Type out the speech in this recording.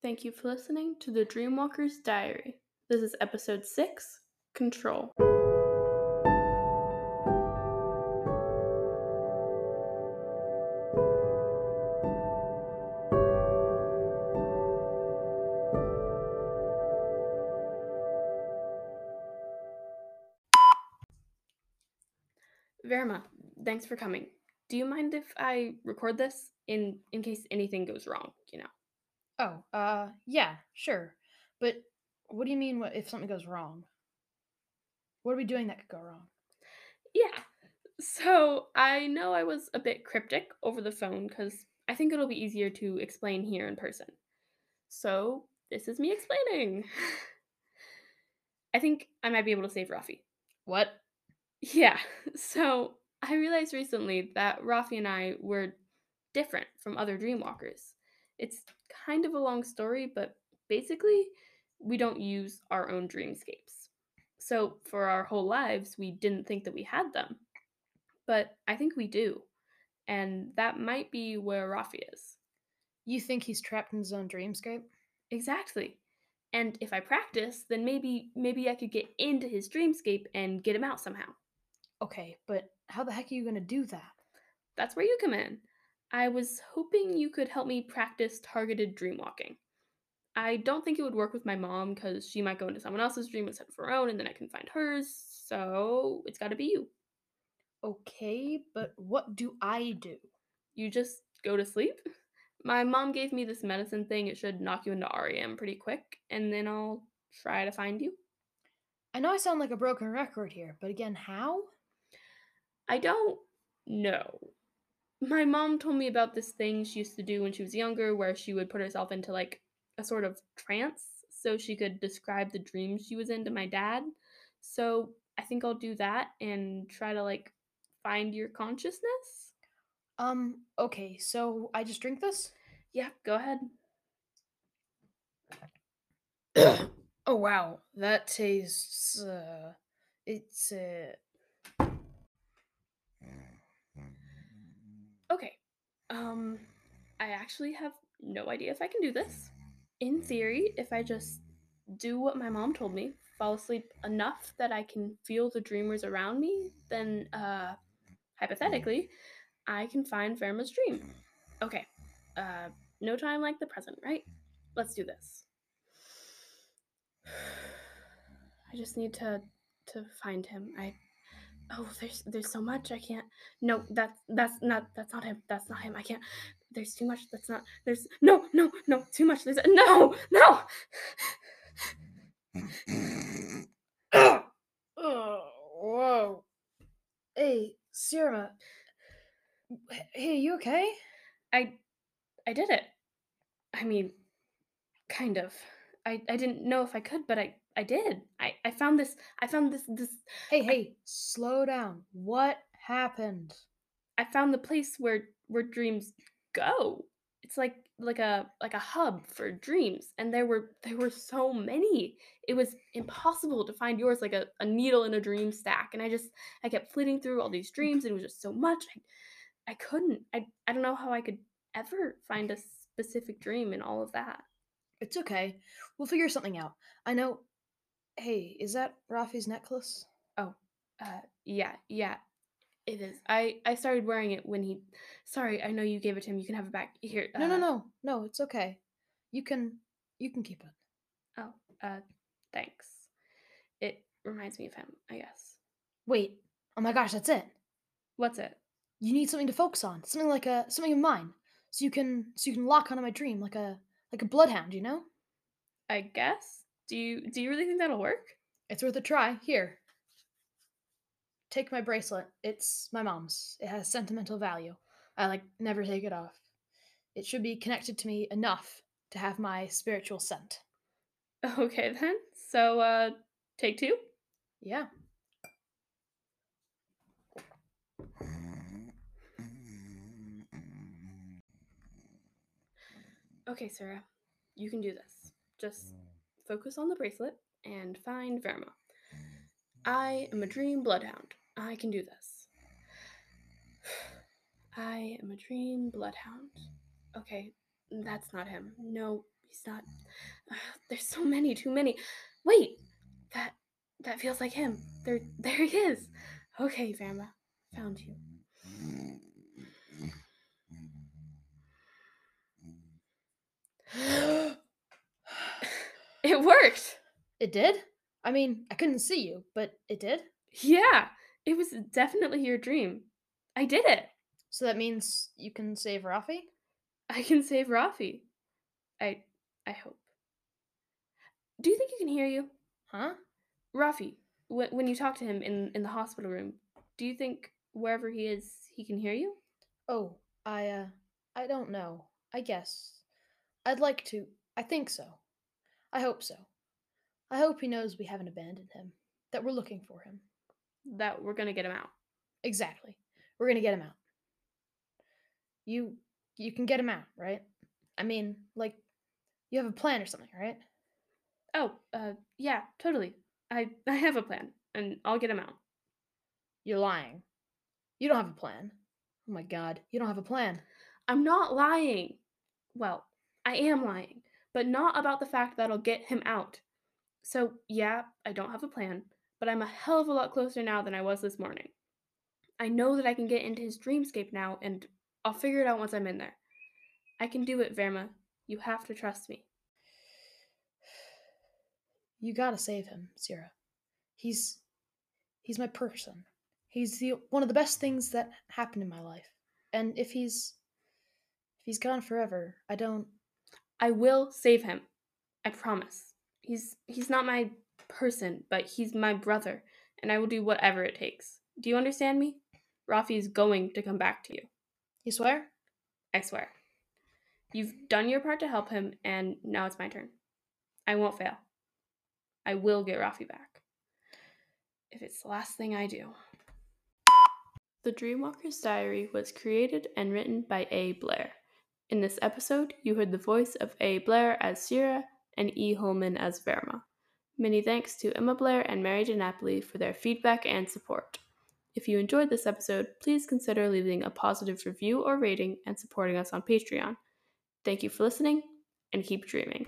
Thank you for listening to the Dreamwalker's Diary. This is episode 6 Control. Verma, thanks for coming. Do you mind if I record this in in case anything goes wrong? Oh, uh, yeah, sure. But what do you mean what if something goes wrong? What are we doing that could go wrong? Yeah. So, I know I was a bit cryptic over the phone cuz I think it'll be easier to explain here in person. So, this is me explaining. I think I might be able to save Rafi. What? Yeah. So, I realized recently that Rafi and I were different from other dreamwalkers. It's kind of a long story, but basically, we don't use our own dreamscapes. So, for our whole lives, we didn't think that we had them. But I think we do. And that might be where Rafi is. You think he's trapped in his own dreamscape? Exactly. And if I practice, then maybe maybe I could get into his dreamscape and get him out somehow. Okay, but how the heck are you gonna do that? That's where you come in. I was hoping mm. you could help me practice targeted dream walking. I don't think it would work with my mom because she might go into someone else's dream instead of her own, and then I can find hers. So it's got to be you. Okay, but what do I do? You just go to sleep. My mom gave me this medicine thing. It should knock you into REM pretty quick, and then I'll try to find you. I know I sound like a broken record here, but again, how? I don't know. My mom told me about this thing she used to do when she was younger where she would put herself into like a sort of trance so she could describe the dreams she was in to my dad. So I think I'll do that and try to like find your consciousness. Um, okay, so I just drink this? Yeah, go ahead. oh wow, that tastes uh it's uh Okay. Um, I actually have no idea if I can do this. In theory, if I just do what my mom told me, fall asleep enough that I can feel the dreamers around me, then, uh, hypothetically, I can find Verma's dream. Okay. Uh, no time like the present, right? Let's do this. I just need to to find him. I oh, there's there's so much I can't. No, that's that's not that's not him. That's not him. I can't. There's too much. That's not. There's no no no too much. There's no no. oh, whoa. Hey, Seura. Hey, you okay? I I did it. I mean, kind of. I I didn't know if I could, but I I did. I I found this. I found this this. Hey, hey, slow down. What happened? I found the place where where dreams go. It's like like a like a hub for dreams, and there were there were so many. It was impossible to find yours like a, a needle in a dream stack. And I just I kept flitting through all these mm-hmm. dreams, and it was just so much. I I couldn't. I I don't know how I could ever find a specific dream in all of that. It's okay. We'll figure something out. I know. Hey, is that Rafi's necklace? Oh, uh, yeah, yeah, it is. I I started wearing it when he. Sorry, I know you gave it to him. You can have it back here. No, no, uh, no, no. It's okay. You can, you can keep it. Oh, uh, thanks. It reminds me of him, I guess. Wait. Oh my gosh, that's it. What's it? You need something to focus on. Something like a something of mine, so you can so you can lock onto my dream like a like a bloodhound. You know. I guess. Do you do you really think that'll work? It's worth a try. Here. Take my bracelet. It's my mom's. It has sentimental value. I like never take it off. It should be connected to me enough to have my spiritual scent. Okay then. So, uh, take two. Yeah. Okay, Seura, you can do this. Just focus on the bracelet and find Verma. I am a mm. dream bloodhound. I can do this. I am a dream bloodhound. Okay, that's not him. No, he's not. there's so many, too many. Wait, that that feels like him. There, there he is. Okay, Verma, found you. it worked. It did? I mean, I couldn't see you, but it did? Yeah, it was definitely your dream. I did it. So that means you can save Rafi? I can save Rafi. I I hope. Do you think he can hear you? Huh? Rafi, wh- when you talk to him in in the hospital room, do you think wherever he is, he can hear you? Oh, I uh I don't know. I guess. I'd like to. I think so. I hope so. I hope he knows we haven't abandoned him. That we're looking for him. That we're gonna get him out. Exactly. We're going to get him out. You you can get him out, right? I mean, like you have a plan or something, right? Oh, uh, yeah, totally. I I have a plan, and I'll get him out. You're lying. You don't have a plan. Oh my god, you don't have a plan. I'm not lying. Well, I am lying, but not about the fact that I'll get him out. So, yeah, I don't have a plan, but I'm a hell of a lot closer now than I was this morning. I know that I can get into his dreamscape now, and I'll figure it out once I'm in there. I can do it, Verma. You have to trust me. You got to save him, Seura. He's he's my person. He's the one of the best things that happened in my life. And if he's if he's gone forever, I don't I will save him. I promise. He's he's not my person, but he's my brother, and I will do whatever it takes. Do you understand me? Rafi is going to come back to you. You swear? I swear. You've done your part to help him, and now it's my turn. I won't fail. I will get Rafi back. If it's the last thing I do. The Dreamwalker's Diary was created and written by A. Blair. In this episode, you heard the voice of A. Blair as Seura and E. Holman as Verma. Many thanks to Emma Blair and Mary DiNapoli for their feedback and support. If you enjoyed this episode, please consider leaving a positive review or rating and supporting us on Patreon. Thank you for listening, and keep dreaming.